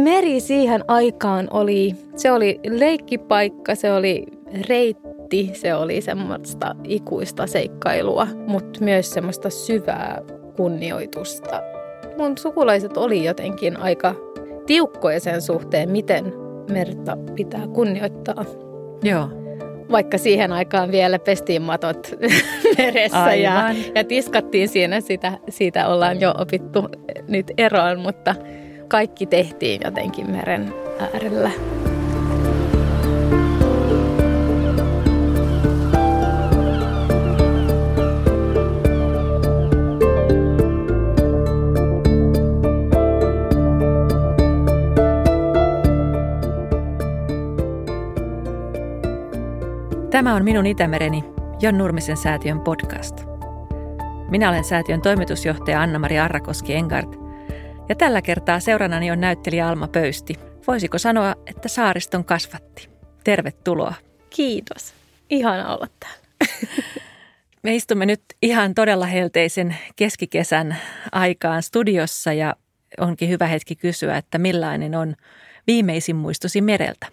meri siihen aikaan oli, se oli leikkipaikka, se oli reitti, se oli semmoista ikuista seikkailua, mutta myös semmoista syvää kunnioitusta. Mun sukulaiset oli jotenkin aika tiukkoja sen suhteen, miten merta pitää kunnioittaa. Joo. Vaikka siihen aikaan vielä pestiin matot meressä ja, ja tiskattiin siinä, sitä, siitä ollaan jo opittu nyt eroon, mutta kaikki tehtiin jotenkin meren äärellä. Tämä on Minun Itämereni, Jon Nurmisen säätiön podcast. Minä olen säätiön toimitusjohtaja Anna-Mari Arrakoski Engart ja tällä kertaa seurannani on näyttelijä Alma Pöysti. Voisiko sanoa, että saariston kasvatti? Tervetuloa. Kiitos. Ihana olla täällä. Me istumme nyt ihan todella helteisen keskikesän aikaan studiossa ja onkin hyvä hetki kysyä, että millainen on viimeisin muistosi mereltä?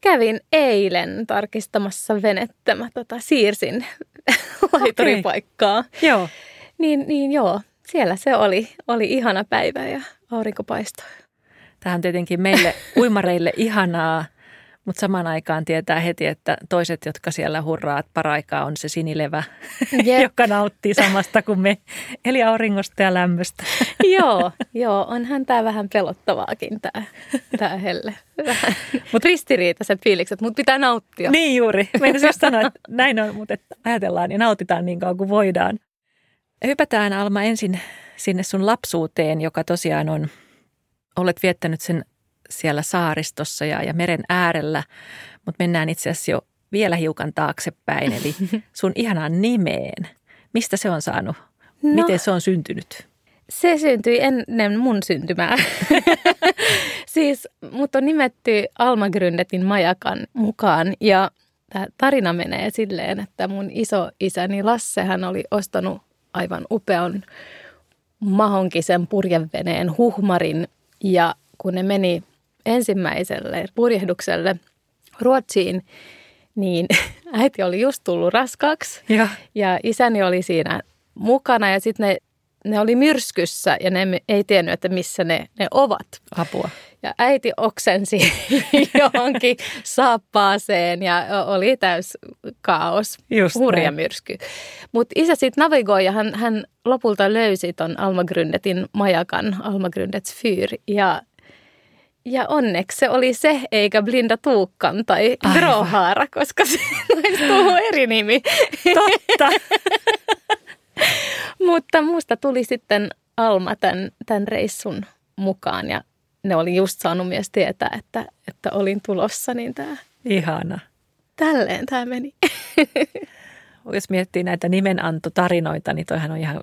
Kävin eilen tarkistamassa venettä. Mä tota, siirsin laituripaikkaa. Okay. Joo. Niin, niin joo, siellä se oli. Oli ihana päivä ja aurinko paistoi. Tämä on tietenkin meille uimareille ihanaa, mutta samaan aikaan tietää heti, että toiset, jotka siellä hurraat paraikaa, on se sinilevä, yep. joka nauttii samasta kuin me, eli auringosta ja lämmöstä. joo, joo, onhan tämä vähän pelottavaakin tämä, tämä helle. Mutta ristiriitaiset fiilikset, mutta pitää nauttia. Niin juuri. Meidän just sanoa, että näin on, mutta että ajatellaan ja nautitaan niin kauan kuin voidaan. Hypätään Alma ensin sinne sun lapsuuteen, joka tosiaan on, olet viettänyt sen siellä saaristossa ja, ja meren äärellä, mutta mennään itse asiassa jo vielä hiukan taaksepäin, eli sun ihanaan nimeen. Mistä se on saanut? No, Miten se on syntynyt? Se syntyi ennen mun syntymää. siis mut on nimetty Alma Gründetin majakan mukaan ja tämä tarina menee silleen, että mun iso isäni Lasse hän oli ostanut aivan upean mahonkisen purjeveneen huhmarin ja kun ne meni ensimmäiselle purjehdukselle Ruotsiin, niin äiti oli just tullut raskaaksi ja, ja isäni oli siinä mukana ja sitten ne, ne oli myrskyssä ja ne ei tiennyt, että missä ne, ne ovat. Apua. Ja äiti oksensi johonkin saappaaseen ja oli täys kaos, Just hurja näin. myrsky. Mutta isä sitten navigoi ja hän, hän lopulta löysi ton Alma Gründetin majakan, Alma Gründets fyr. Ja ja onneksi se oli se, eikä Blinda Tuukkan tai Grohaara, koska se olisi tullut eri nimi. Totta. Mutta musta tuli sitten Alma tämän, tämän reissun mukaan ja ne oli just saanut myös tietää, että, että olin tulossa, niin tämä... Ihana. Tälleen tämä meni. Jos miettii näitä nimenantotarinoita, niin toihan on ihan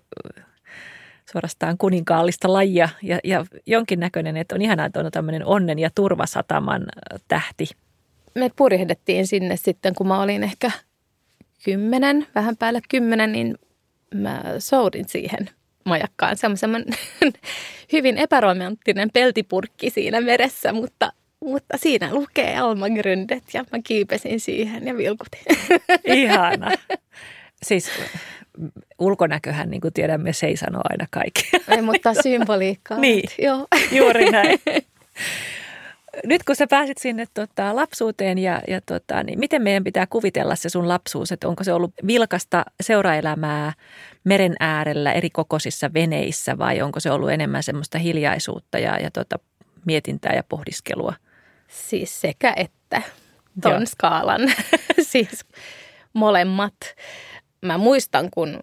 suorastaan kuninkaallista lajia ja, ja jonkinnäköinen, että on ihanaa, että on tämmöinen onnen ja turvasataman tähti. Me purjehdettiin sinne sitten, kun mä olin ehkä kymmenen, vähän päälle kymmenen, niin mä soudin siihen majakkaan. Semmoinen hyvin epäromanttinen peltipurkki siinä meressä, mutta, mutta siinä lukee Alma Gründet ja mä kiipesin siihen ja vilkutin. Ihana. Siis ulkonäköhän, niin kuin tiedämme, se ei sano aina kaikkea. Ei, mutta symboliikkaa. niin, joo. juuri näin. Nyt kun sä pääsit sinne tota, lapsuuteen ja, ja tota, niin miten meidän pitää kuvitella se sun lapsuus, että onko se ollut vilkasta seuraelämää meren äärellä eri kokoisissa veneissä vai onko se ollut enemmän semmoista hiljaisuutta ja, ja tota, mietintää ja pohdiskelua? Siis sekä että ton Joo. skaalan, siis molemmat mä muistan, kun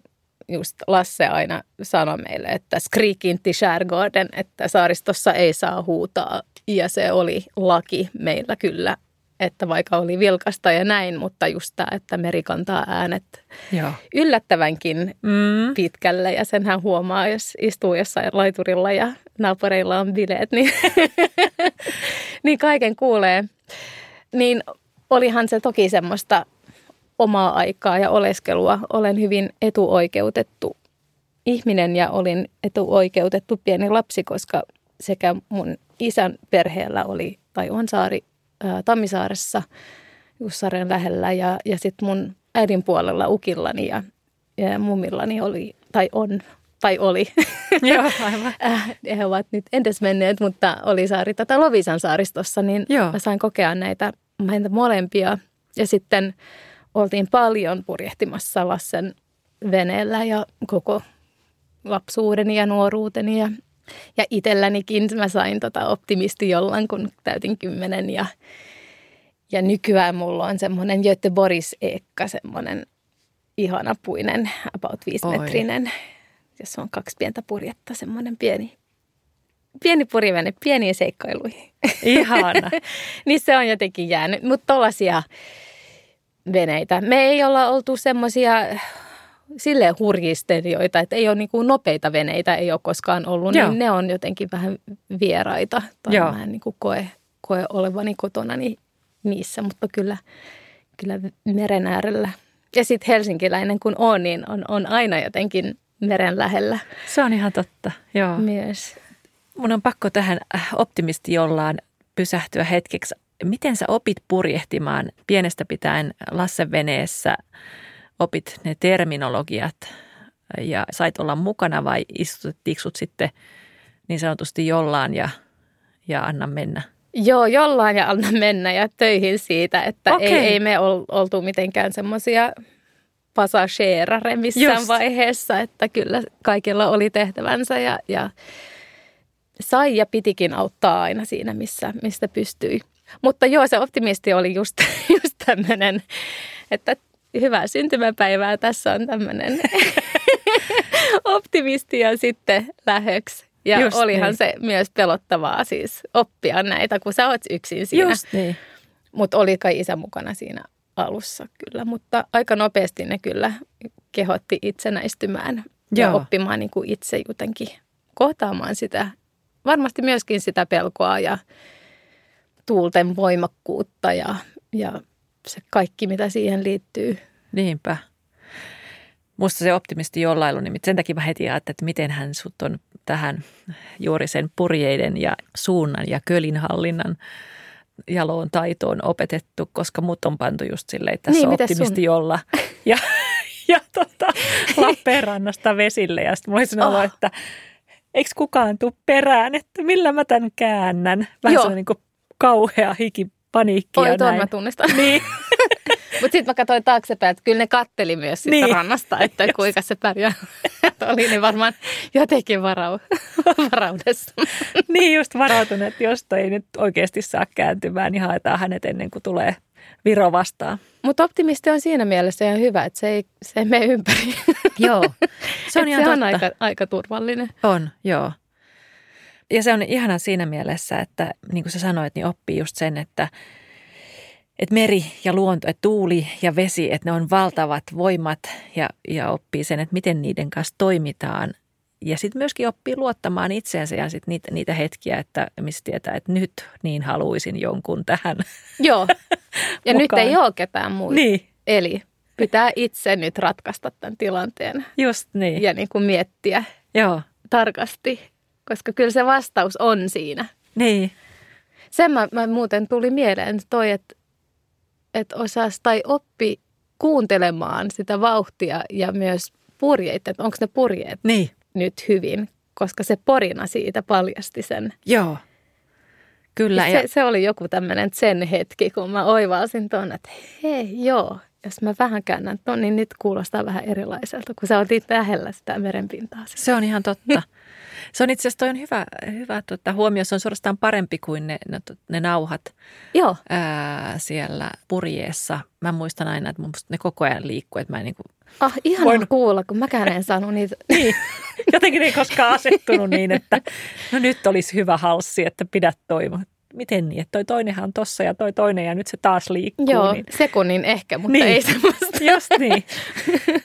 just Lasse aina sanoi meille, että skrikinti skärgården, että saaristossa ei saa huutaa. Ja se oli laki meillä kyllä, että vaikka oli vilkasta ja näin, mutta just tämä, että meri kantaa äänet Joo. yllättävänkin mm. pitkälle. Ja senhän huomaa, jos istuu jossain laiturilla ja naapureilla on bileet, niin, niin kaiken kuulee. Niin olihan se toki semmoista omaa aikaa ja oleskelua. Olen hyvin etuoikeutettu ihminen ja olin etuoikeutettu pieni lapsi, koska sekä mun isän perheellä oli, tai on saari ää, Tammisaaressa, Jussaren lähellä, ja, ja sitten mun äidin puolella ukillani ja, ja mummillani oli, tai on, tai oli. Joo, aivan. He ovat nyt entäs menneet, mutta oli saari tätä Lovisan saaristossa, niin Joo. mä sain kokea näitä, näitä molempia. Ja sitten oltiin paljon purjehtimassa Lassen veneellä ja koko lapsuudeni ja nuoruuteni ja, ja itsellänikin mä sain tota optimisti jollain, kun täytin kymmenen ja, ja nykyään mulla on semmoinen Göte Boris Eekka, semmoinen ihana puinen, about viisimetrinen, jossa on kaksi pientä purjetta, semmoinen pieni, pieni purjevene, pieniä seikkailuihin. Ihana. niin se on jotenkin jäänyt, mutta tollaisia veneitä. Me ei olla oltu semmoisia silleen hurjistelijoita, että ei ole niin kuin nopeita veneitä, ei ole koskaan ollut, Joo. niin ne on jotenkin vähän vieraita. Tai Joo. mä en niin kuin koe, koe olevani kotona niin niissä, mutta kyllä, kyllä meren äärellä. Ja sitten helsinkiläinen kun on, niin on, on aina jotenkin meren lähellä Se on ihan totta, joo. myös. Mun on pakko tähän äh, optimisti jollaan pysähtyä hetkeksi. Miten sä opit purjehtimaan pienestä pitäen Lassen veneessä? Opit ne terminologiat ja sait olla mukana vai istutettiinko sut sitten niin sanotusti jollaan ja, ja anna mennä? Joo, jollain ja anna mennä ja töihin siitä, että ei, Okei. ei me ol, oltu mitenkään semmoisia pasageerare missään Just. vaiheessa, että kyllä kaikilla oli tehtävänsä ja, ja sai ja pitikin auttaa aina siinä, missä, mistä pystyi. Mutta joo, se optimisti oli just, just tämmöinen, että hyvää syntymäpäivää, tässä on tämmöinen optimisti ja sitten lähöksi. Ja Just olihan niin. se myös pelottavaa siis oppia näitä, kun sä oot yksin siinä. Just niin. Mutta oli kai isä mukana siinä alussa kyllä, mutta aika nopeasti ne kyllä kehotti itsenäistymään ja Joo. oppimaan niin kuin itse jotenkin kohtaamaan sitä, varmasti myöskin sitä pelkoa ja tuulten voimakkuutta ja, ja se kaikki, mitä siihen liittyy. Niinpä. Musta se optimisti jollailu, niin sen takia mä heti ajattelin, että miten hän sut on tähän juuri sen purjeiden ja suunnan ja kölinhallinnan jaloon taitoon opetettu, koska mut on pantu just silleen, että tässä Niin, optimisti sun? jolla. Ja, ja tota, Lappeenrannasta vesille ja sitten mä olisin ollut, Oh. että eikö kukaan tuu perään, että millä mä tämän käännän. Vähän Joo. niin kuin kauhea hiki, paniikki Oi, tuon mä tunnistan. Niin, Mutta sitten mä katsoin taaksepäin, että kyllä ne katteli myös siitä Niin. rannasta, että kuinka se pärjää. Että oli ne varmaan jotenkin varau, varaudessa. niin just varautunut, että jos ei nyt oikeasti saa kääntymään, niin haetaan hänet ennen kuin tulee Viro vastaan. Mutta optimisti on siinä mielessä ihan hyvä, että se ei, se ei mene ympäri. Joo, se on ihan se on totta. aika, aika turvallinen. On, joo. Ja se on ihana siinä mielessä, että niin kuin sä sanoit, niin oppii just sen, että, että meri ja luonto, että tuuli ja vesi, että ne on valtavat voimat ja, ja oppii sen, että miten niiden kanssa toimitaan. Ja sitten myöskin oppii luottamaan itseensä ja sit niitä, niitä hetkiä, että missä tietää, että nyt niin haluaisin jonkun tähän. Joo. Ja nyt ei ole ketään muuta. Niin, Eli pitää itse nyt ratkaista tämän tilanteen just niin. ja niin kuin miettiä Joo, tarkasti, koska kyllä se vastaus on siinä. niin. Sen mä, mä muuten tuli mieleen toi, että, että osas tai oppi kuuntelemaan sitä vauhtia ja myös purjeita, että onko ne purjeet Niin, nyt hyvin, koska se porina siitä paljasti sen. joo. Kyllä. Se, se oli joku tämmöinen sen hetki, kun mä oivalsin tuon, että hei joo, jos mä vähän käännän ton, niin nyt kuulostaa vähän erilaiselta, kun sä otit lähellä sitä merenpintaa. Se on ihan totta. Se on itse asiassa toi on hyvä, hyvä tota, huomio. Se on suorastaan parempi kuin ne, ne, ne nauhat Joo, ää, siellä purjeessa. Mä muistan aina, että mun ne koko ajan liikkuu, että mä en niinku, ah, ihanaa Voin- kuulla, kun mäkään en saanut niitä. niin, jotenkin ei koskaan asettunut niin, että no nyt olisi hyvä halssi, että pidät toi. Miten niin, että toi toinenhan on tossa ja toi toinen ja nyt se taas liikkuu. Joo, Niin, sekunnin ehkä, mutta Niin. ei semmoista. just niin.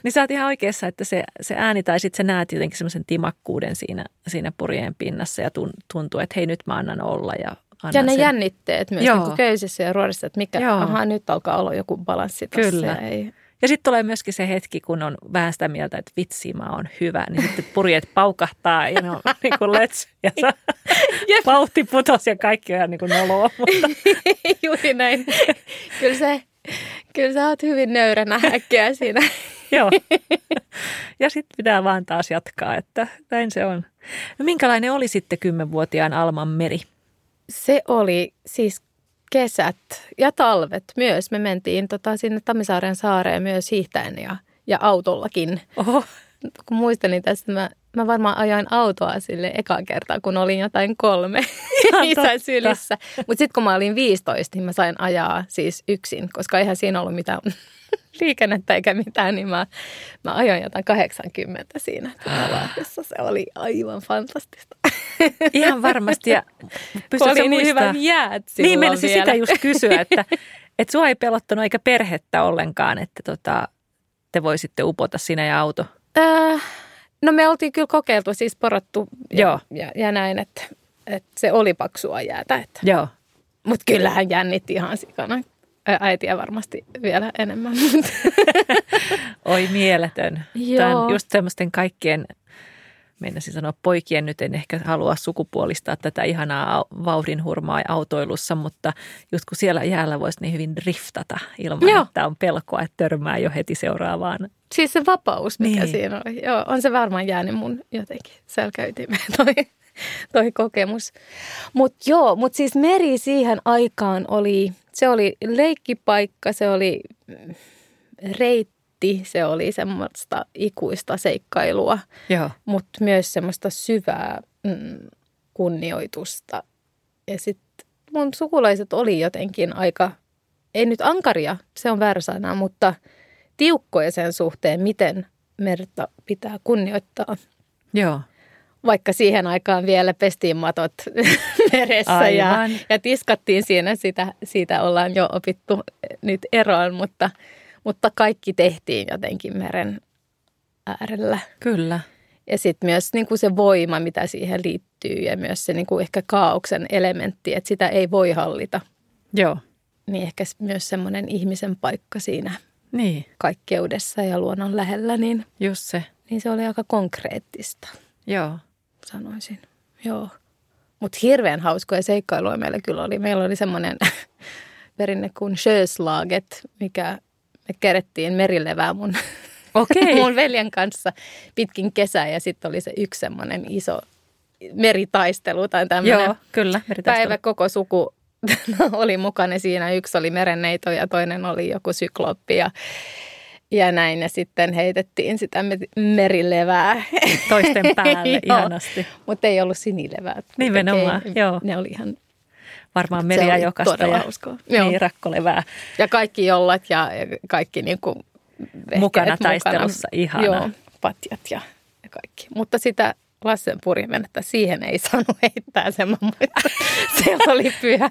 niin sä oot ihan oikeassa, että se, se ääni tai sitten sä näet jotenkin semmoisen timakkuuden siinä, siinä purjeen pinnassa ja tun, tuntuu, että hei nyt mä annan olla ja annan Ja ne sen. jännitteet myös Joo. niin kuin köysissä ja ruorissa, että mikä, Joo. aha, nyt alkaa olla joku balanssi tässä. Kyllä. Ei. Ja sitten tulee myöskin se hetki, kun on vähän sitä mieltä, että vitsi, mä oon hyvä. Niin sitten purjeet paukahtaa ja ne on niin kuin let's. Ja vauhti putos ja kaikki on ihan niin kuin noloa. Mutta. Juuri näin. Kyllä, se, kyllä sä oot hyvin nöyränä äkkiä siinä. Joo. Ja sitten pitää vaan taas jatkaa, että näin se on. No minkälainen oli sitten kymmenvuotiaan Alman meri? Se oli siis kesät ja talvet myös. Me mentiin tota, sinne Tammisaaren saareen myös hiihtäen ja, ja autollakin. Oho. Kun muistelin tästä, mä, mä varmaan ajoin autoa sille eka kertaa, kun olin jotain kolme isän sylissä. Mutta sitten kun mä olin 15, niin mä sain ajaa siis yksin, koska eihän siinä ollut mitään liikennettä eikä mitään, niin mä, mä ajoin jotain 80 siinä Lahdessa. Se oli aivan fantastista. Ihan varmasti. Ja oli niin hyvät jäät Niin vielä. sitä just kysyä, että, että sua ei pelottanut eikä perhettä ollenkaan, että tota, te voisitte upota sinä ja auto. Äh, no me oltiin kyllä kokeiltu, siis porottu ja, Joo. ja, ja näin, että, että se oli paksua jäätä. Että. Joo. Mutta kyllähän jännitti ihan sikana. Äitiä varmasti vielä enemmän. Oi mieletön. Tämä Joo. on just semmoisten kaikkien, meinasin sanoa poikien, nyt en ehkä halua sukupuolistaa tätä ihanaa au- vauhdinhurmaa autoilussa, mutta just kun siellä jäällä voisi niin hyvin driftata ilman, Joo. että on pelkoa, että törmää jo heti seuraavaan. siis se vapaus, mikä Niin. siinä oli. Joo, on se varmaan jäänyt mun jotenkin selkäytimeen toi, toi kokemus. Mutta joo, mutta siis meri siihen aikaan oli, se oli leikkipaikka, se oli mm, reitti, se oli semmoista ikuista seikkailua. Mutta myös semmoista syvää mm, kunnioitusta. Ja sitten mun sukulaiset oli jotenkin aika, ei nyt ankaria, se on väärä sana, mutta tiukkoja sen suhteen, miten merta pitää kunnioittaa. Joo. Vaikka siihen aikaan vielä pestiin matot meressä ja, ja tiskattiin siinä, sitä, siitä ollaan jo opittu nyt eroon, mutta, mutta kaikki tehtiin jotenkin meren äärellä. Kyllä. Ja sitten myös niin kuin se voima, mitä siihen liittyy ja myös se niin kuin ehkä kaauksen elementti, että sitä ei voi hallita. Joo. Niin ehkä myös semmoinen ihmisen paikka siinä Niin, kaikkeudessa ja luonnon lähellä, niin, just se. niin se oli aika konkreettista, Joo. sanoisin. Joo. Mutta hirveän hauskoja seikkailuja meillä kyllä oli. Meillä oli semmoinen perinne kuin sjöslaget, mikä me kerettiin merilevää mun Okei. mun veljen kanssa pitkin kesää ja sitten oli se yksi semmoinen iso meritaistelu tai tämmöinen Joo, kyllä. meritaistelu. päivä koko suku oli mukana siinä. Yksi oli merenneito ja toinen oli joku sykloppi ja, ja näin. Ja sitten heitettiin sitä me- merilevää. Toisten päälle, ihanasti. Mutta ei ollut sinilevää. Nimenomaan, Ei- joo. Ne oli ihan, Varmaan oli jokasta ja. Joo. niin, rakkolevää. ja kaikki jollat ja, ja kaikki niin kuin Mukana taistelussa, ihanaa. Joo, patjat ja, ja kaikki. Mutta sitä Lassen purjevenettä, siihen ei saanut heittää sen mä. Se oli pyhä.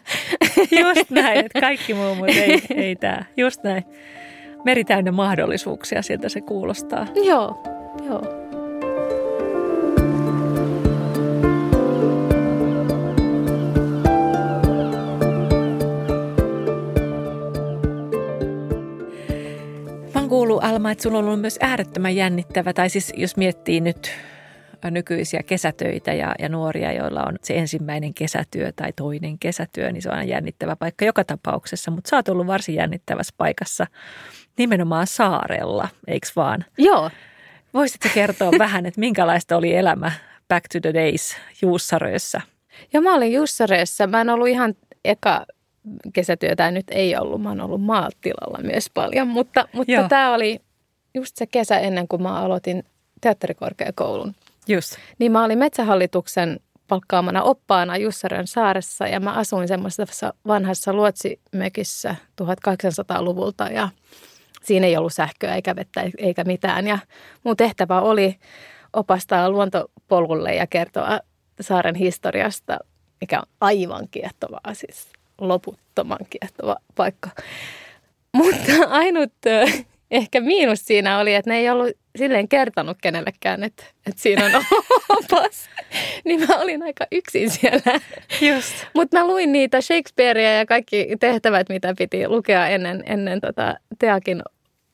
Just näin, että kaikki muu, mutta ei, ei tämä. Just näin. Meri täynnä mahdollisuuksia, sieltä se kuulostaa. Joo, joo. Kuullut, Alma, että sulla on ollut myös äärettömän jännittävä, tai siis jos miettii nyt nykyisiä kesätöitä ja, ja nuoria, joilla on se ensimmäinen kesätyö tai toinen kesätyö, niin se on aina jännittävä paikka joka tapauksessa. Mutta sä oot ollut varsin jännittävässä paikassa nimenomaan saarella, eikö vaan? Joo, Voisitko kertoa vähän, että minkälaista oli elämä Back to the Days Juussarössä? ja mä olin Jussareessa. Mä en ollut ihan eka kesätyötä nyt ei ollut. Mä oon ollut maatilalla myös paljon, mutta, mutta tämä oli just se kesä ennen kuin mä aloitin teatterikorkeakoulun. Just. Niin mä olin Metsähallituksen palkkaamana oppaana Jussarön saaressa ja mä asuin semmoisessa vanhassa luotsimökissä 1800-luvulta ja siinä ei ollut sähköä eikä vettä eikä mitään. Ja mun tehtävä oli opastaa luontopolulle ja kertoa saaren historiasta, mikä on aivan kiehtovaa, siis loputtoman kiehtova paikka. Mutta ainut ehkä miinus siinä oli, että ne ei ollut silleen kertonut kenellekään, että, että siinä on opas. niin mä olin aika yksin siellä. Just. Mutta mä luin niitä Shakespearea ja kaikki tehtävät, mitä piti lukea ennen, ennen tota Teakin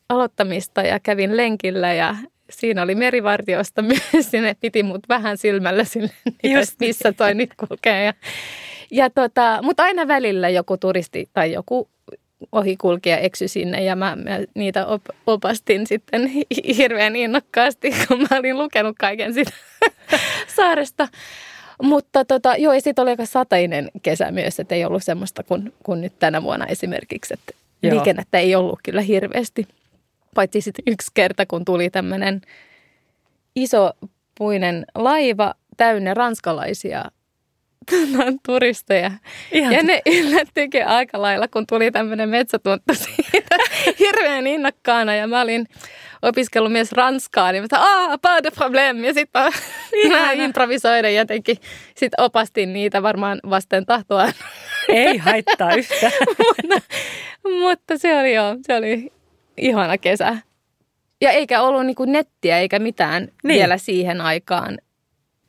aloittamista ja kävin lenkillä ja siinä oli merivartiosta myös ja ne piti mut vähän silmällä sille, Just. missä toi nyt kulkee. Ja, ja tota, mutta aina välillä joku turisti tai joku ohikulkija eksy sinne ja mä, mä niitä op, opastin sitten hirveän innokkaasti, kun mä olin lukenut kaiken sitä saaresta. Mutta tota, joo, ja sitten oli aika satainen kesä myös, että ei ollut semmoista kuin, kuin nyt tänä vuonna esimerkiksi, että joo. liikennettä ei ollut kyllä hirveästi. Paitsi sitten yksi kerta, kun tuli tämmöinen iso puinen laiva täynnä ranskalaisia turisteja. Ihan. Ja ne yllättyikin aika lailla, kun tuli tämmöinen metsätunttu siitä hirveän innokkaana. Ja mä olin opiskellut myös ranskaa, niin mä sanoin, pas de problème. Ja sitten mä improvisoiden jotenkin sit opastin niitä varmaan vasten tahtoa. Ei haittaa yhtään. mutta, mutta se oli joo, se oli ihana kesä. Ja eikä ollut niinku nettiä eikä mitään niin. vielä siihen aikaan.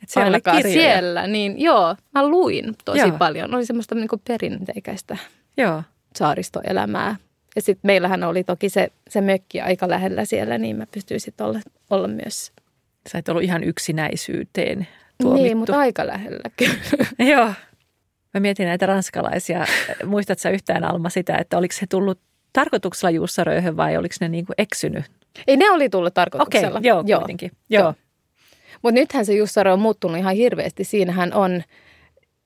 Et siellä Ainakaan siellä, niin joo, mä luin tosi joo. paljon. Oli semmoista niinku perinteikäistä joo. saaristoelämää. Ja sitten meillähän oli toki se, se mökki aika lähellä siellä, niin mä pystyin sitten olla, olla myös. Sä et ollut ihan yksinäisyyteen tuomittu. Niin, mutta aika lähellä kyllä. joo. Mä mietin näitä ranskalaisia. Muistatko yhtään Alma sitä, että oliko se tullut tarkoituksella Jussarööhön vai oliko ne niin kuin eksynyt? Ei, ne oli tullut tarkoituksella. Okei, joo, joo, kuitenkin. Joo. joo. Mutta nythän se Jussarö on muuttunut ihan hirveästi. Siinähän on,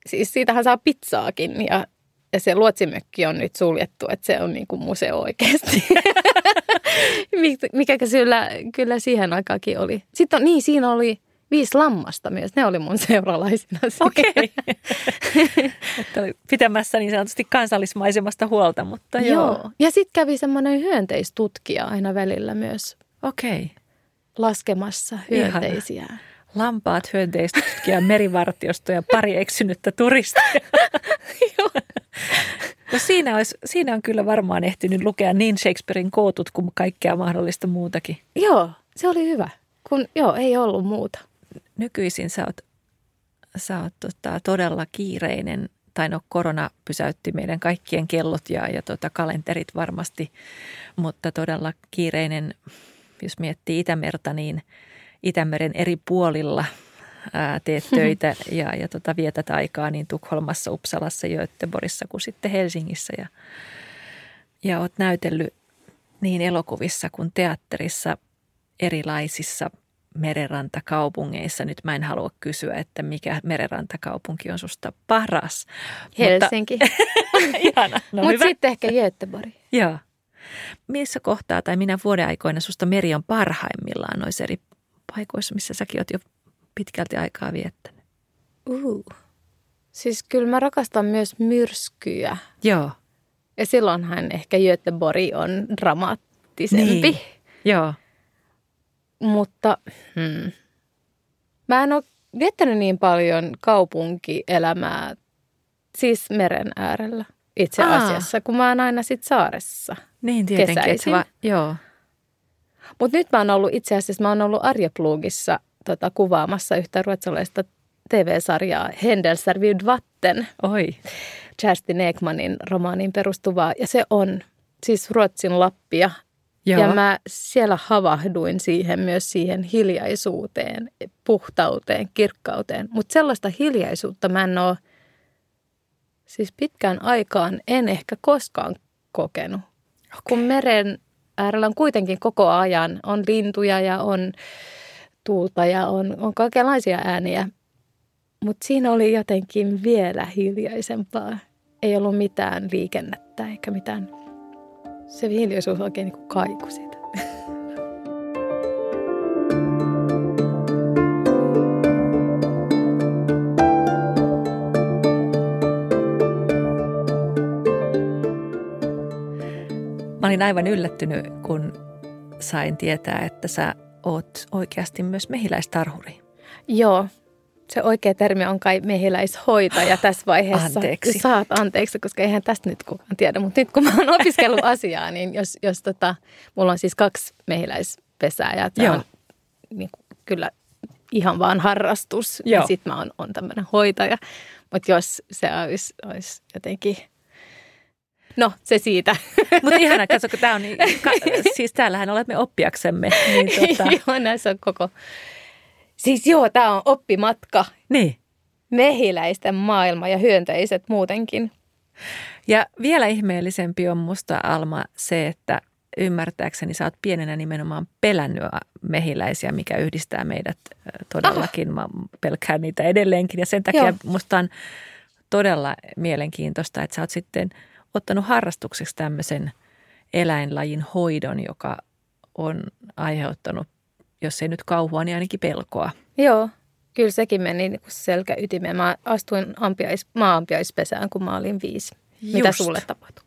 siis siitähän saa pizzaakin ja, ja se luotsimökki on nyt suljettu, että se on niin kuin museo oikeasti. Mikä kyllä, kyllä siihen aikaakin oli. Sitten on, niin, siinä oli viisi lammasta myös. Ne oli mun seuralaisina Okei. Okay. pitämässä niin sanotusti kansallismaisemasta huolta, mutta joo. joo. Ja sitten kävi semmoinen hyönteistutkija aina välillä myös. Okei. Okay. Laskemassa hyönteisiä. Ihana. Lampaat, hyönteistutkija, merivartiosto ja pari eksynyttä turistia. joo. No siinä, olisi, siinä on kyllä varmaan ehtinyt lukea niin Shakespearein kootut kuin kaikkea mahdollista muutakin. Joo, se oli hyvä, kun joo, ei ollut muuta nykyisin sä oot, sä oot tota, todella kiireinen, tai no korona pysäytti meidän kaikkien kellot ja, ja tota, kalenterit varmasti, mutta todella kiireinen, jos miettii Itämerta, niin Itämeren eri puolilla ää, teet töitä ja, ja tota, vietät aikaa niin Tukholmassa, Uppsalassa, Göteborgissa kuin sitten Helsingissä ja, ja oot näytellyt niin elokuvissa kuin teatterissa erilaisissa merenrantakaupungeissa. Nyt mä en halua kysyä, että mikä merenrantakaupunki on susta paras. Helsinki. Mutta. No Mutta sitten ehkä Göteborg. Joo. Missä kohtaa tai minä vuoden aikoina susta meri on parhaimmillaan noissa eri paikoissa, missä säkin oot jo pitkälti aikaa viettänyt? Uh. Siis kyllä mä rakastan myös myrskyjä. Joo. Ja silloinhan ehkä Göteborg on dramaattisempi. Niin. Joo. Mutta hmm. mä en ole viettänyt niin paljon kaupunkielämää, siis meren äärellä itse Aa. asiassa, kun mä oon aina sit saaressa Niin tietenkin. Va- joo. Mutta nyt mä oon ollut itse asiassa, mä oon ollut Arjeplugissa tota, kuvaamassa yhtä ruotsalaista TV-sarjaa Händelser vid vatten. Oi. Kerstin Ekmanin romaaniin perustuvaa. Ja se on siis Ruotsin Lappia Joo. Ja mä siellä havahduin siihen myös siihen hiljaisuuteen, puhtauteen, kirkkauteen. Mutta sellaista hiljaisuutta mä en ole siis pitkään aikaan en ehkä koskaan kokenut. Okay. Kun meren äärellä on kuitenkin koko ajan, on lintuja ja on tuulta ja on, on kaikenlaisia ääniä. Mutta siinä oli jotenkin vielä hiljaisempaa. Ei ollut mitään liikennettä eikä mitään se hiljaisuus oikein niin kuin kaiku siitä. Mä olin aivan yllättynyt, kun sain tietää, että sä oot oikeasti myös mehiläistarhuri. Joo, se oikea termi on kai mehiläishoitaja tässä vaiheessa. Anteeksi. Saat anteeksi, koska eihän tästä nyt kukaan tiedä. Mutta nyt kun mä oon opiskellut asiaa, niin jos, jos tota, mulla on siis kaksi mehiläispesää ja tämä on niin kuin, kyllä ihan vaan harrastus. Joo. Ja sitten mä oon, on tämmöinen hoitaja. Mutta jos se olisi, olisi jotenkin No, se siitä. Mutta ihana, katso, kun tämä on, niin, ka, siis täällähän olemme oppiaksemme. Niin tota... joo, näissä on koko... Siis joo, tämä on oppimatka. Niin. Mehiläisten maailma ja hyönteiset muutenkin. Ja vielä ihmeellisempi on musta Alma se, että ymmärtääkseni sä oot pienenä nimenomaan pelännyt mehiläisiä, mikä yhdistää meidät todellakin. Aha. Mä pelkään niitä edelleenkin ja sen takia Joo. musta on todella mielenkiintoista, että sä oot sitten ottanut harrastukseksi tämmöisen eläinlajin hoidon, joka on aiheuttanut, jos ei nyt kauhua, niin ainakin pelkoa. Joo, kyllä sekin meni niin selkäytimeen. Mä astuin ampiais, maaampiaispesään, kun mä olin viisi. Just. Mitä sulle tapahtui?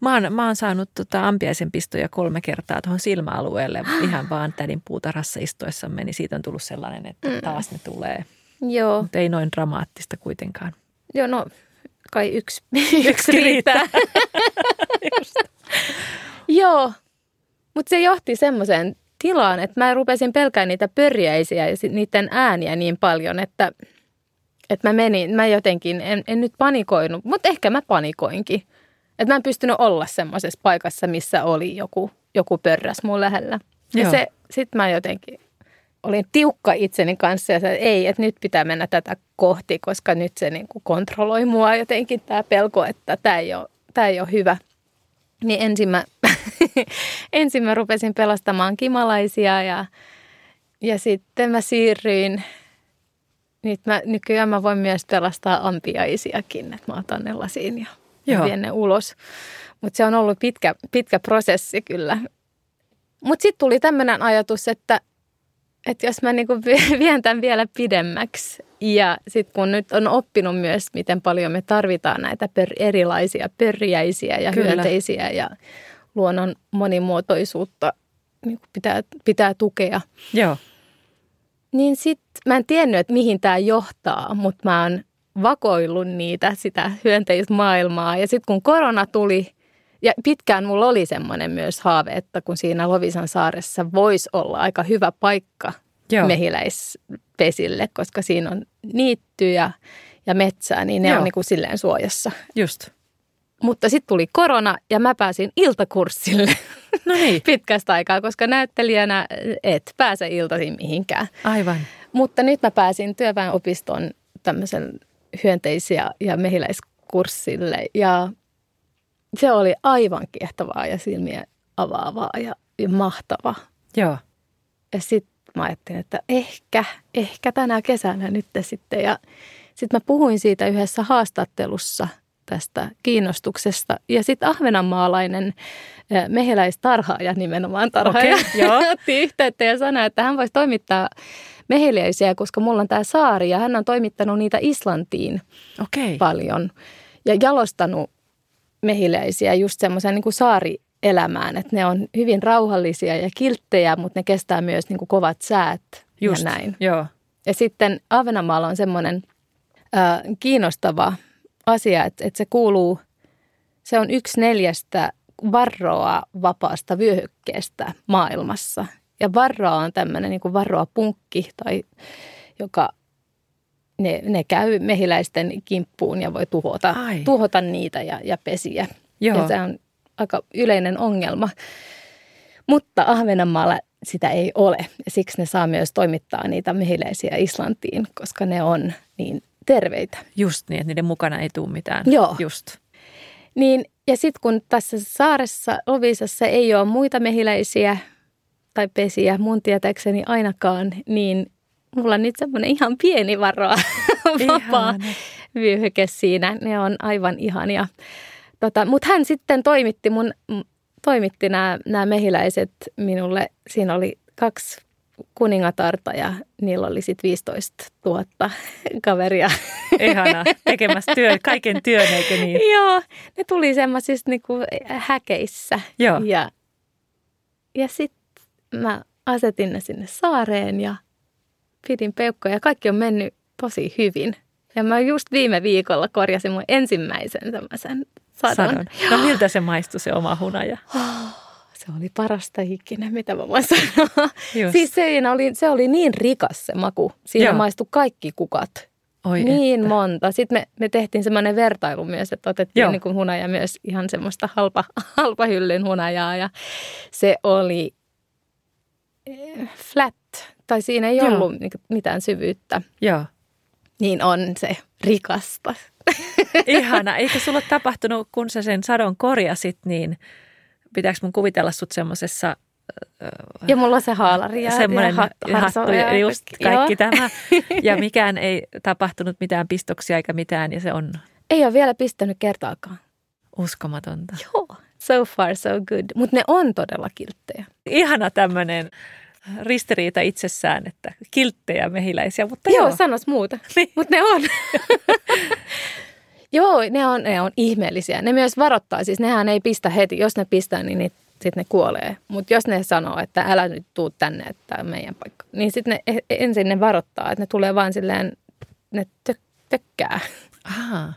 Mä oon, mä oon saanut tota ampiaisen pistoja kolme kertaa tuohon silmäalueelle ihan vaan tädin puutarhassa istuessamme, niin siitä on tullut sellainen, että mm. taas ne tulee. Joo. Mutta ei noin dramaattista kuitenkaan. Joo, no kai yksi, yksi riittää. Joo, mutta se johti semmoiseen tilaan, että mä rupesin pelkään niitä pörjäisiä ja niiden ääniä niin paljon, että, että mä menin, mä jotenkin, en, en nyt panikoinut, mutta ehkä mä panikoinkin. Että mä en pystynyt olla semmoisessa paikassa, missä oli joku, joku pörräs mun lähellä. Ja Joo. se, sit mä jotenkin olin tiukka itseni kanssa ja sanoin, että ei, että nyt pitää mennä tätä kohti, koska nyt se niin kuin kontrolloi mua jotenkin tämä pelko, että tämä ei ole, tämä ei ole hyvä. Niin ensin mä, ensin mä rupesin pelastamaan kimalaisia ja, ja sitten mä siirryin nyt mä, nykyään mä voin myös pelastaa ampiaisiakin, että mä otan ne lasiin ja Joo. vien ne ulos. Mutta se on ollut pitkä, pitkä prosessi kyllä. Mutta sitten tuli tämmöinen ajatus, että, että jos mä niinku vien tämän vielä pidemmäksi ja sitten kun nyt on oppinut myös, miten paljon me tarvitaan näitä per, erilaisia pörjäisiä ja Kyllä. hyönteisiä ja luonnon monimuotoisuutta niin pitää, pitää tukea. Joo. Niin sitten mä en tiennyt, että mihin tämä johtaa, mutta mä oon vakoillut niitä, sitä hyönteismaailmaa. Ja sitten kun korona tuli, ja pitkään mulla oli semmoinen myös haave, että kun siinä Lovisan saaressa voisi olla aika hyvä paikka Joo. mehiläispesille, koska siinä on niittyjä ja metsää, niin ne Joo. on niin kuin silleen suojassa. Just. Mutta sitten tuli korona ja mä pääsin iltakurssille no niin. pitkästä aikaa, koska näyttelijänä et pääse iltaisin mihinkään. Aivan. Mutta nyt mä pääsin työväenopiston tämmöisen hyönteisiä ja mehiläiskurssille ja se oli aivan kiehtovaa ja silmiä avaavaa ja, ja mahtava. Joo. Ja sitten mä ajattelin, että ehkä, ehkä tänä kesänä nyt sitten. Ja sitten mä puhuin siitä yhdessä haastattelussa tästä kiinnostuksesta. Ja sitten ahvenanmaalainen mehiläistarhaaja, nimenomaan tarhaaja, okay, otti yhteyttä ja sanoi, että hän voisi toimittaa mehiläisiä, koska mulla on tämä saari ja hän on toimittanut niitä Islantiin okay. paljon. Ja jalostanut mehiläisiä just semmoisen niin saarielämään, että ne on hyvin rauhallisia ja kilttejä, mutta ne kestää myös niin kuin kovat säät just, ja näin. Joo. Ja sitten Ahvenanmaalla on semmoinen äh, kiinnostava asia, että, että se kuuluu, se on yksi neljästä varroa vapaasta vyöhykkeestä maailmassa. Ja varroa on tämmöinen niin varroa punkki, tai joka ne, ne käy mehiläisten kimppuun ja voi tuhota, tuhota niitä ja, ja pesiä. Joo. Ja se on aika yleinen ongelma. Mutta Ahvenanmaalla sitä ei ole. Ja siksi ne saa myös toimittaa niitä mehiläisiä Islantiin, koska ne on niin terveitä. Just niin, että niiden mukana ei tule mitään. Joo. Just. Niin, ja sitten kun tässä saaressa Lovisassa ei ole muita mehiläisiä tai pesiä mun tietääkseni ainakaan, niin mulla on nyt semmoinen ihan pieni varoa vapaa vyöhyke siinä. Ne on aivan ihania. Tota, Mutta hän sitten toimitti, mun, toimitti nämä, nämä mehiläiset minulle. Siinä oli kaksi kuningatarta ja niillä oli sitten 15 000 kaveria. Ihana, tekemässä työ, kaiken työn, eikö niin? Joo, ne tuli semmoisissa niinku häkeissä. Joo. Ja, ja sitten mä asetin ne sinne saareen ja pidin peukkoja ja kaikki on mennyt tosi hyvin. Ja mä just viime viikolla korjasin mun ensimmäisen semmoisen sadon. sadon. No miltä se maistui se oma hunaja? Se oli parasta ikinä, mitä mä voin sanoa. Just. Siis se oli, se oli niin rikas se maku. Siinä Joo. maistui kaikki kukat. Oi niin että. monta. Sitten me, me tehtiin semmoinen vertailu myös, että otettiin Joo. niin kuin hunaja myös ihan semmoista halpa, halpa hyllyn hunajaa ja se oli eh, flat, tai siinä ei Joo. ollut niin kuin mitään syvyyttä. Joo. Niin on se rikasta. Ihana. Eikö sulla tapahtunut, kun sä sen sadon korjasit, niin pitääkö mun kuvitella sut semmoisessa Ja mulla on se haalari ja, semmoinen ja hat, hattu ja just kaikki Joo. tämä. Ja mikään ei tapahtunut mitään pistoksia eikä mitään ja se on Ei ole vielä pistänyt kertaakaan. uskomatonta. Joo. So far so good. Mutta ne on todella kilttejä. Ihana tämmöinen ristiriita itsessään, että kilttejä mehiläisiä, mutta Joo, joo. sanos muuta. Niin. Mutta ne on. Joo, ne on, ne on ihmeellisiä. Ne myös varoittaa, siis nehän ei pistä heti. Jos ne pistää, niin sitten ne kuolee. Mutta jos ne sanoo, että älä nyt tuu tänne, että tämä on meidän paikka, niin sitten ne e- ensin ne varoittaa, että ne tulee vaan silleen, ne tök, tökkää. Ahaa.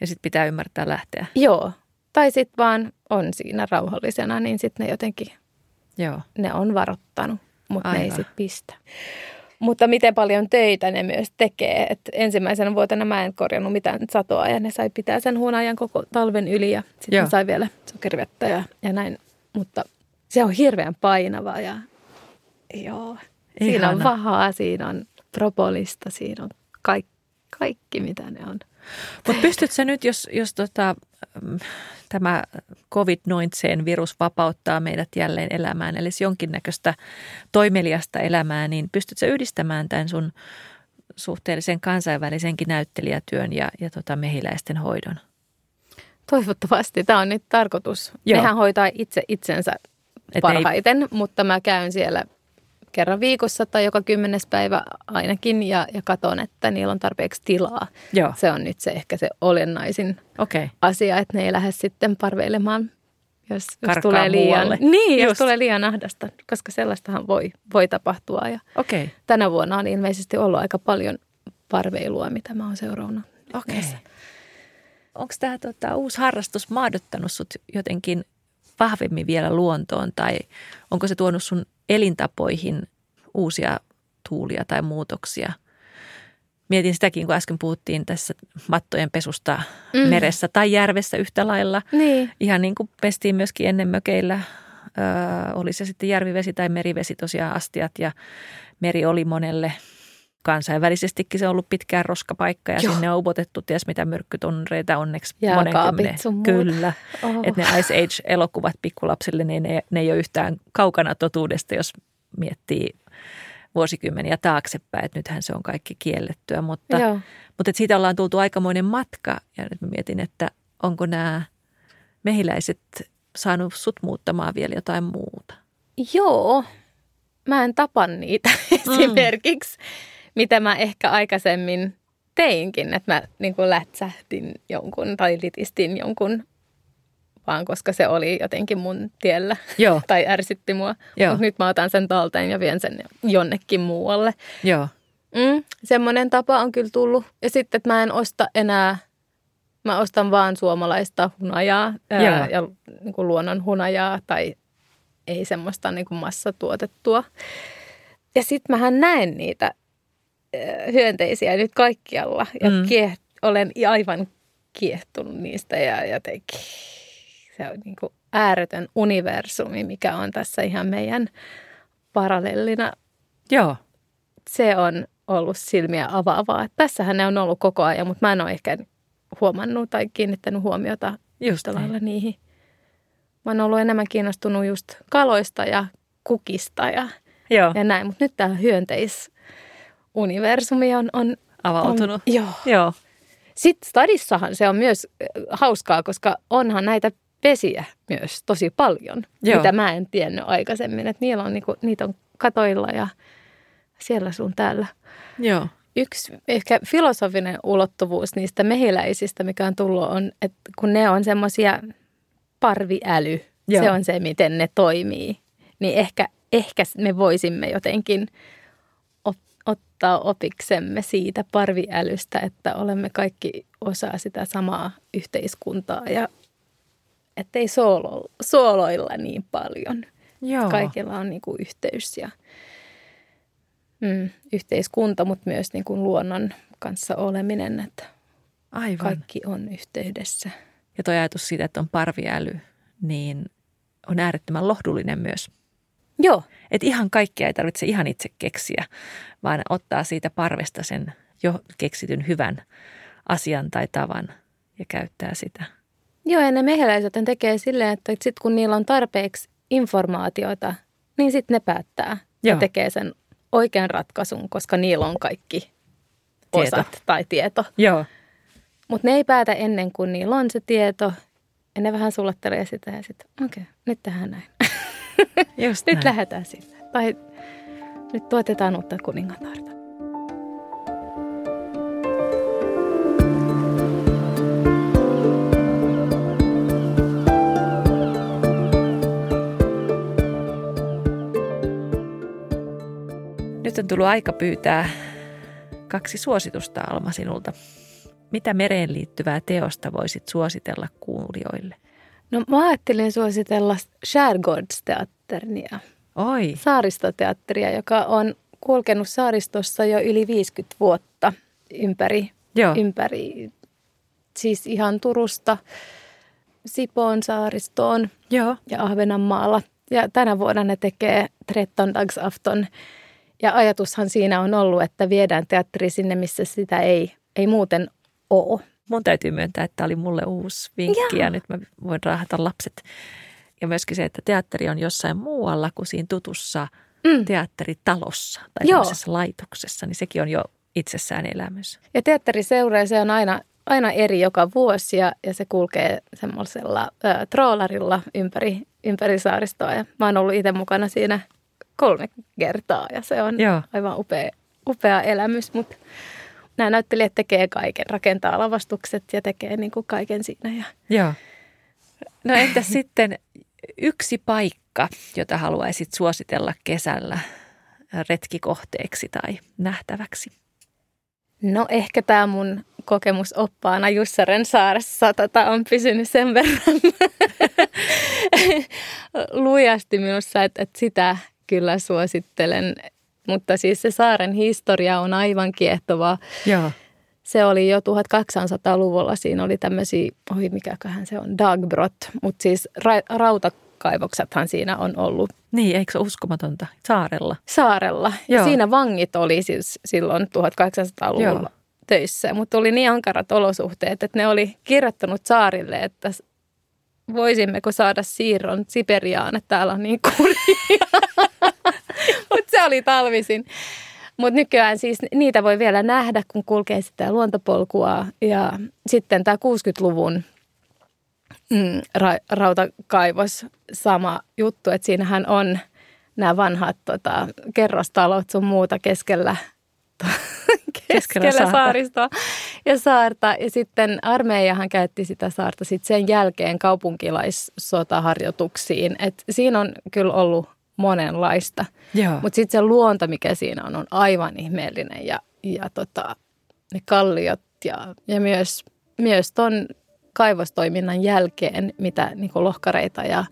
Ja sitten pitää ymmärtää lähteä. Joo. Tai sitten vaan on siinä rauhallisena, niin sitten ne jotenkin, Joo. ne on varoittanut, mutta ne ei sitten pistä. Mutta miten paljon töitä ne myös tekee. Et ensimmäisenä vuotena mä en korjannut mitään satoa ja ne sai pitää sen huonajan koko talven yli ja sitten sai vielä sokerivettä ja, ja näin. Mutta se on hirveän painava ja joo. Siinä on Ihana. vahaa, siinä on propolista, siinä on kaikki, kaikki mitä ne on. Mutta pystytkö sä nyt, jos, jos tota, tämä COVID-19-virus vapauttaa meidät jälleen elämään, eli jonkinnäköistä toimeliasta elämää, niin pystytkö yhdistämään tämän sun suhteellisen kansainvälisenkin näyttelijätyön ja, ja tota mehiläisten hoidon? Toivottavasti. Tämä on nyt tarkoitus. Joo. Nehän hoitaa itse itsensä ei- parhaiten, mutta mä käyn siellä kerran viikossa tai joka kymmenes päivä ainakin ja, ja katon, että niillä on tarpeeksi tilaa. Joo, Se on nyt se ehkä se olennaisin okei. Okay. asia, että ne ei lähde sitten parveilemaan, jos, jos tulee liian, muualle. niin, jos tulee liian ahdasta, koska sellaistahan voi, voi tapahtua. Ja Okei, tänä vuonna on ilmeisesti ollut aika paljon parveilua, mitä mä oon seurannut. okei. Näissä. Onko tämä tota, uusi harrastus maadottanut sut jotenkin vahvemmin vielä luontoon tai onko se tuonut sun elintapoihin uusia tuulia tai muutoksia? Mietin sitäkin, kun äsken puhuttiin tässä mattojen pesusta mm. Meressä tai järvessä yhtä lailla. Niin, Ihan niin kuin pestiin myöskin ennen mökeillä, öö, oli se sitten järvivesi tai merivesi tosiaan astiat ja meri oli monelle kansainvälisestikin se on ollut pitkään roskapaikka ja Joo. sinne on upotettu ties mitä myrkkytonreita onneksi sun muuta. Kyllä, oh. että ne Ice Age-elokuvat pikkulapsille, niin ne, ne ei ole yhtään kaukana totuudesta, jos miettii vuosikymmeniä taaksepäin, että nythän se on kaikki kiellettyä, mutta, Joo. mutta että siitä ollaan tultu aikamoinen matka ja nyt mä mietin, että onko nämä mehiläiset saanut sut muuttamaan vielä jotain muuta. Joo, mä en tapa niitä Mm. esimerkiksi, mitä mä ehkä aikaisemmin teinkin, että mä niin kuin lätsähdin jonkun tai litistin jonkun, vaan koska se oli jotenkin mun tiellä Joo, tai ärsytti mua. Mutta nyt mä otan sen talteen ja vien sen jonnekin muualle. joo, Mm, semmoinen tapa on kyllä tullut. Ja sitten, että mä en osta enää, mä ostan vaan suomalaista hunajaa ää, ja niin kuin luonnon hunajaa tai ei semmoista niin kuin massatuotettua. Ja sitten mähän näen niitä hyönteisiä nyt kaikkialla ja Mm. mm. kieh, olen aivan kiehtunut niistä ja jotenkin se on niin kuin ääretön universumi, mikä on tässä ihan meidän parallellina joo, se on ollut silmiä avaavaa. Tässähän ne on ollut koko ajan, mutta mä en ole ehkä huomannut tai kiinnittänyt huomiota just lailla niihin. Mä oon ollut enemmän kiinnostunut just kaloista ja kukista ja, Joo, ja näin. Mutta nyt tämä hyönteisuniversumi on, on, avautunut. on joo. Joo, Sitten stadissahan se on myös äh, hauskaa, koska onhan näitä pesiä myös tosi paljon, Joo. mitä mä en tiennyt aikaisemmin. Että niillä on, niinku, niitä on katoilla ja siellä sun täällä. joo, Yksi ehkä filosofinen ulottuvuus niistä mehiläisistä, mikä on tullut, on, että kun ne on semmoisia parviäly, Joo. se on se, miten ne toimii, niin ehkä, ehkä me voisimme jotenkin ottaa opiksemme siitä parviälystä, että olemme kaikki osa sitä samaa yhteiskuntaa ja ettei soolo, sooloilla niin paljon. joo. Kaikilla on niin kuin yhteys ja mm, yhteiskunta, mutta myös niin kuin luonnon kanssa oleminen, että Aivan. kaikki on yhteydessä. Ja tuo ajatus siitä, että on parviäly, niin on äärettömän lohdullinen myös. Joo, Että ihan kaikkea ei tarvitse ihan itse keksiä, vaan ottaa siitä parvesta sen jo keksityn hyvän asian tai tavan ja käyttää sitä. Joo, ja ne mehiläiset tekee silleen, että sit kun niillä on tarpeeksi informaatiota, niin sitten ne päättää Joo. ja tekee sen oikean ratkaisun, koska niillä on kaikki Tieto. osat tai tieto. Joo. Mutta ne ei päätä ennen kuin niillä on se tieto. Ja ne vähän sulattelee sitä ja sitten, okei, okay, nyt tehdään näin. Just nyt näin. lähdetään sinne. Tai nyt tuotetaan uutta kuningatarta. Nyt on tullut aika pyytää kaksi suositusta Alma sinulta. Mitä mereen liittyvää teosta voisit suositella kuulijoille? No mä ajattelin suositella Skärgårdsteatternia, Oi, saaristoteatteria, joka on kulkenut saaristossa jo yli 50 vuotta ympäri, joo, ympäri siis ihan Turusta Sipoon saaristoon joo, ja Ahvenanmaalla. Ja tänä vuonna ne tekee Trettondagsafton. Ja ajatushan siinä on ollut, että viedään teatteri sinne, missä sitä ei, ei muuten ole. Mun täytyy myöntää, että tämä oli mulle uusi vinkki ja nyt mä voin raahata lapset. Ja myöskin se, että teatteri on jossain muualla kuin siinä tutussa Mm. teatteritalossa tai Joo. sellaisessa laitoksessa, niin sekin on jo itsessään elämys. Ja teatteriseura, se on aina, aina eri joka vuosi ja, ja se kulkee semmoisella ö, troolarilla ympäri, ympäri saaristoa. Ja mä oon ollut itse mukana siinä kolme kertaa ja se on Joo. aivan upea, upea elämys. Mutta nämä näyttelijät tekee kaiken, rakentaa lavastukset ja tekee niin kuin kaiken siinä. Ja Joo. No entäs sitten yksi paikka, jota haluaisit suositella kesällä retkikohteeksi tai nähtäväksi? No ehkä tämä mun kokemus oppaana Jussaren saaressa tota, on pysynyt sen verran lujasti minussa, että, että sitä kyllä suosittelen. Mutta siis se saaren historia on aivan kiehtovaa. Joo. Se oli jo 1800-luvulla, siinä oli tämmöisiä, oi mikäköhän se on, dagbrot, mutta siis ra- rautakaivoksethan siinä on ollut Niin, eikö se uskomatonta? Saarella. saarella. Ja Joo. siinä vangit oli siis silloin 1800-luvulla Joo. Töissä, mutta oli niin ankarat olosuhteet, että ne oli kirjoittanut saarille, että voisimmeko saada siirron Siperiaan, että täällä on niin kurjaa. mutta se oli talvisin. Mutta nykyään siis niitä voi vielä nähdä, kun kulkee sitä luontopolkua. Ja sitten tämä 60-luvun mm, ra- rautakaivos, sama juttu, että siinähän on nämä vanhat tota, kerrostalot sun muuta keskellä, keskellä saarta. saaristoa ja saarta. Ja sitten armeijahan käytti sitä saarta sit sen jälkeen kaupunkilaissotaharjoituksiin. Et siinä on kyllä ollut monenlaista. Mutta sitten se luonto, mikä siinä on, on aivan ihmeellinen ja, ja tota, ne kalliot ja, ja myös, myös ton kaivostoiminnan jälkeen, mitä niin lohkareita ja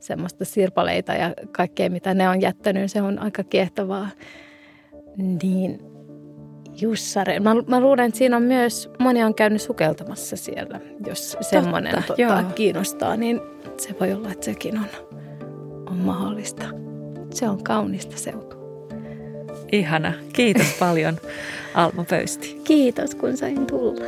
semmoista sirpaleita ja kaikkea, mitä ne on jättänyt, se on aika kiehtovaa. Niin Jussare. Mä, mä luulen, että siinä on myös, moni on käynyt sukeltamassa siellä, jos semmoinen joo. tota, kiinnostaa, niin se voi olla, että sekin on, on mahdollista. Se on kaunista seutua. Ihana. Kiitos paljon Alma Pöysti. Kiitos, kun sain tulla.